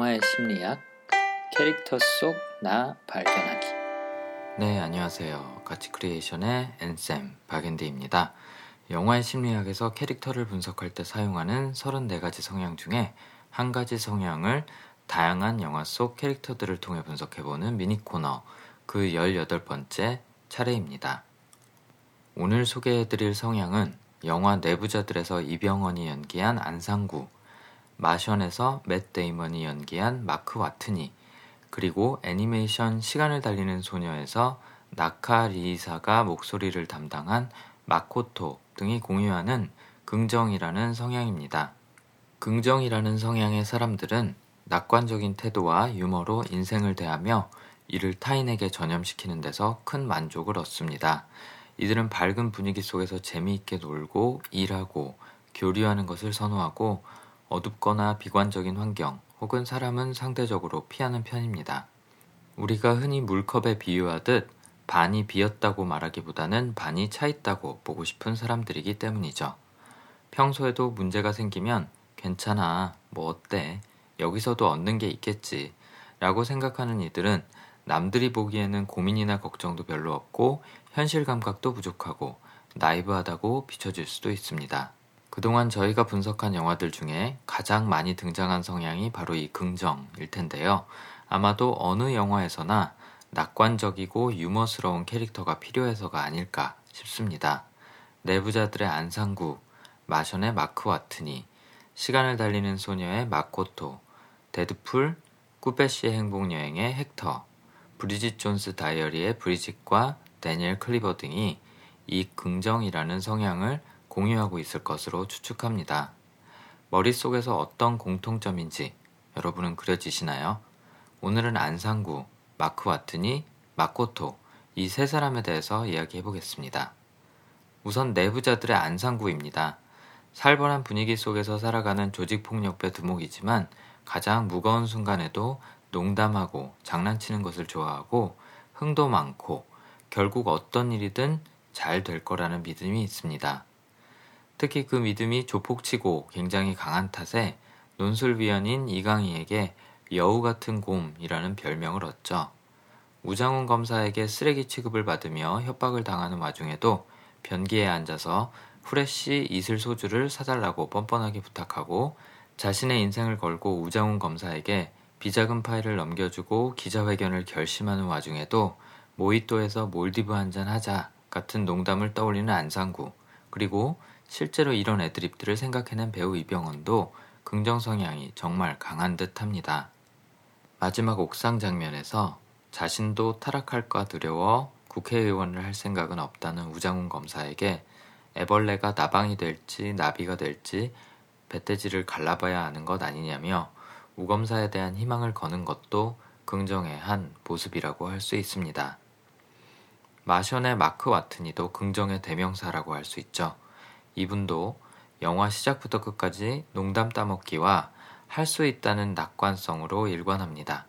영화의 심리학 캐릭터 속 나 발견하기 네, 안녕하세요. 가치 크리에이션의 앤쌤 박앤디입니다. 영화의 심리학에서 캐릭터를 분석할 때 사용하는 34가지 성향 중에 한 가지 성향을 다양한 영화 속 캐릭터들을 통해 분석해보는 미니 코너 그 18번째 차례입니다. 오늘 소개해드릴 성향은 영화 내부자들에서 이병헌이 연기한 안상구, 마션에서 맷 데이먼이 연기한 마크 와트니, 그리고 애니메이션 시간을 달리는 소녀에서 나카 리이사가 목소리를 담당한 마코토 등이 공유하는 긍정이라는 성향입니다. 긍정이라는 성향의 사람들은 낙관적인 태도와 유머로 인생을 대하며 이를 타인에게 전염시키는 데서 큰 만족을 얻습니다. 이들은 밝은 분위기 속에서 재미있게 놀고 일하고 교류하는 것을 선호하고 어둡거나 비관적인 환경 혹은 사람은 상대적으로 피하는 편입니다. 우리가 흔히 물컵에 비유하듯 반이 비었다고 말하기보다는 반이 차 있다고 보고 싶은 사람들이기 때문이죠. 평소에도 문제가 생기면 괜찮아, 뭐 어때, 여기서도 얻는 게 있겠지, 라고 생각하는 이들은 남들이 보기에는 고민이나 걱정도 별로 없고 현실 감각도 부족하고 나이브하다고 비춰질 수도 있습니다. 그동안 저희가 분석한 영화들 중에 가장 많이 등장한 성향이 바로 이 긍정일 텐데요. 아마도 어느 영화에서나 낙관적이고 유머스러운 캐릭터가 필요해서가 아닐까 싶습니다. 내부자들의 안상구, 마션의 마크 와트니, 시간을 달리는 소녀의 마코토, 데드풀, 꾸뻬 씨의 행복여행의 헥터, 브리짓 존스 다이어리의 브리짓과 데니엘 클리버 등이 이 긍정이라는 성향을 공유하고 있을 것으로 추측합니다. 머릿속에서 어떤 공통점인지 여러분은 그려지시나요? 오늘은 안상구, 마크 와트니, 마코토 이 세 사람에 대해서 이야기해 보겠습니다. 우선 내부자들의 안상구입니다. 살벌한 분위기 속에서 살아가는 조직폭력배 두목이지만 가장 무거운 순간에도 농담하고 장난치는 것을 좋아하고 흥도 많고 결국 어떤 일이든 잘 될 거라는 믿음이 있습니다. 특히 그 믿음이 조폭치고 굉장히 강한 탓에 논술위원인 이강희에게 여우 같은 곰이라는 별명을 얻죠. 우장훈 검사에게 쓰레기 취급을 받으며 협박을 당하는 와중에도 변기에 앉아서 후레쉬 이슬 소주를 사달라고 뻔뻔하게 부탁하고 자신의 인생을 걸고 우장훈 검사에게 비자금 파일을 넘겨주고 기자회견을 결심하는 와중에도 모히또에서 몰디브 한잔 하자 같은 농담을 떠올리는 안상구 그리고 실제로 이런 애드립들을 생각해낸 배우 이병헌도 긍정 성향이 정말 강한 듯 합니다. 마지막 옥상 장면에서 자신도 타락할까 두려워 국회의원을 할 생각은 없다는 우장훈 검사에게 애벌레가 나방이 될지 나비가 될지 배돼지를 갈라봐야 하는 것 아니냐며 우 검사에 대한 희망을 거는 것도 긍정의 한 모습이라고 할 수 있습니다. 마션의 마크 와트니도 긍정의 대명사라고 할 수 있죠. 이분도 영화 시작부터 끝까지 농담 따먹기와 할 수 있다는 낙관성으로 일관합니다.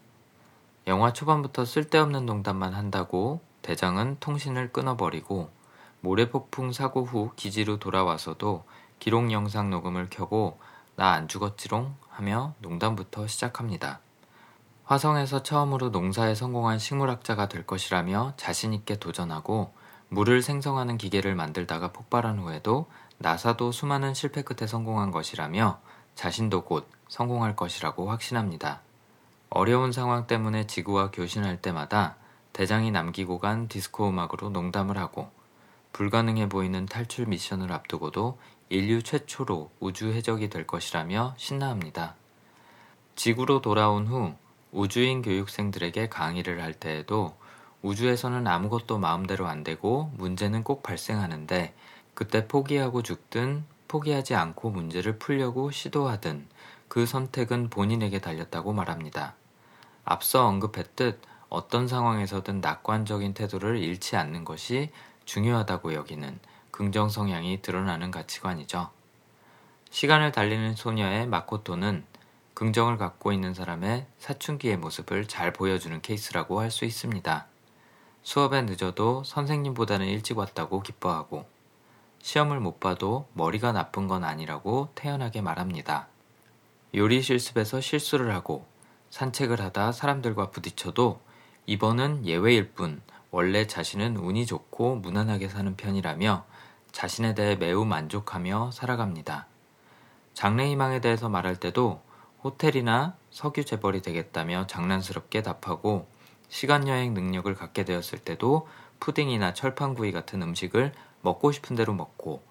영화 초반부터 쓸데없는 농담만 한다고 대장은 통신을 끊어버리고 모래폭풍 사고 후 기지로 돌아와서도 기록 영상 녹음을 켜고 나 안 죽었지롱 하며 농담부터 시작합니다. 화성에서 처음으로 농사에 성공한 식물학자가 될 것이라며 자신있게 도전하고 물을 생성하는 기계를 만들다가 폭발한 후에도 나사도 수많은 실패 끝에 성공한 것이라며 자신도 곧 성공할 것이라고 확신합니다. 어려운 상황 때문에 지구와 교신할 때마다 대장이 남기고 간 디스코 음악으로 농담을 하고 불가능해 보이는 탈출 미션을 앞두고도 인류 최초로 우주 해적이 될 것이라며 신나합니다. 지구로 돌아온 후 우주인 교육생들에게 강의를 할 때에도 우주에서는 아무것도 마음대로 안 되고 문제는 꼭 발생하는데 그때 포기하고 죽든 포기하지 않고 문제를 풀려고 시도하든 그 선택은 본인에게 달렸다고 말합니다. 앞서 언급했듯 어떤 상황에서든 낙관적인 태도를 잃지 않는 것이 중요하다고 여기는 긍정 성향이 드러나는 가치관이죠. 시간을 달리는 소녀의 마코토는 긍정을 갖고 있는 사람의 사춘기의 모습을 잘 보여주는 케이스라고 할 수 있습니다. 수업에 늦어도 선생님보다는 일찍 왔다고 기뻐하고 시험을 못 봐도 머리가 나쁜 건 아니라고 태연하게 말합니다. 요리 실습에서 실수를 하고 산책을 하다 사람들과 부딪혀도 이번은 예외일 뿐 원래 자신은 운이 좋고 무난하게 사는 편이라며 자신에 대해 매우 만족하며 살아갑니다. 장래희망에 대해서 말할 때도 호텔이나 석유 재벌이 되겠다며 장난스럽게 답하고 시간여행 능력을 갖게 되었을 때도 푸딩이나 철판구이 같은 음식을 먹고 싶은 대로 먹고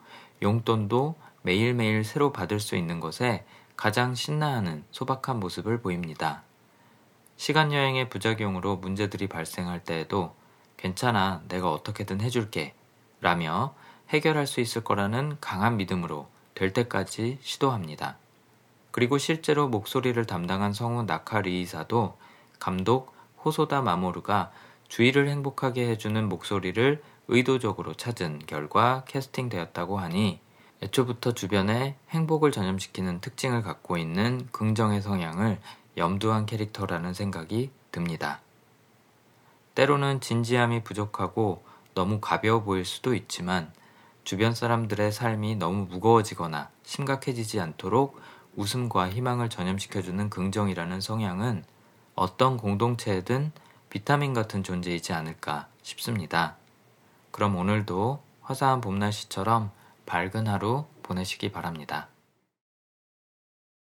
용돈도 매일매일 새로 받을 수 있는 것에 가장 신나하는 소박한 모습을 보입니다. 시간여행의 부작용으로 문제들이 발생할 때에도 괜찮아, 내가 어떻게든 해줄게. 라며 해결할 수 있을 거라는 강한 믿음으로 될 때까지 시도합니다. 그리고 실제로 목소리를 담당한 성우 나카 리이사도 감독 호소다 마모루가 주위를 행복하게 해주는 목소리를 의도적으로 찾은 결과 캐스팅되었다고 하니 애초부터 주변에 행복을 전염시키는 특징을 갖고 있는 긍정의 성향을 염두한 캐릭터라는 생각이 듭니다. 때로는 진지함이 부족하고 너무 가벼워 보일 수도 있지만 주변 사람들의 삶이 너무 무거워지거나 심각해지지 않도록 웃음과 희망을 전염시켜주는 긍정이라는 성향은 어떤 공동체에든 비타민 같은 존재이지 않을까 싶습니다. 그럼 오늘도 화사한 봄날씨처럼 밝은 하루 보내시기 바랍니다.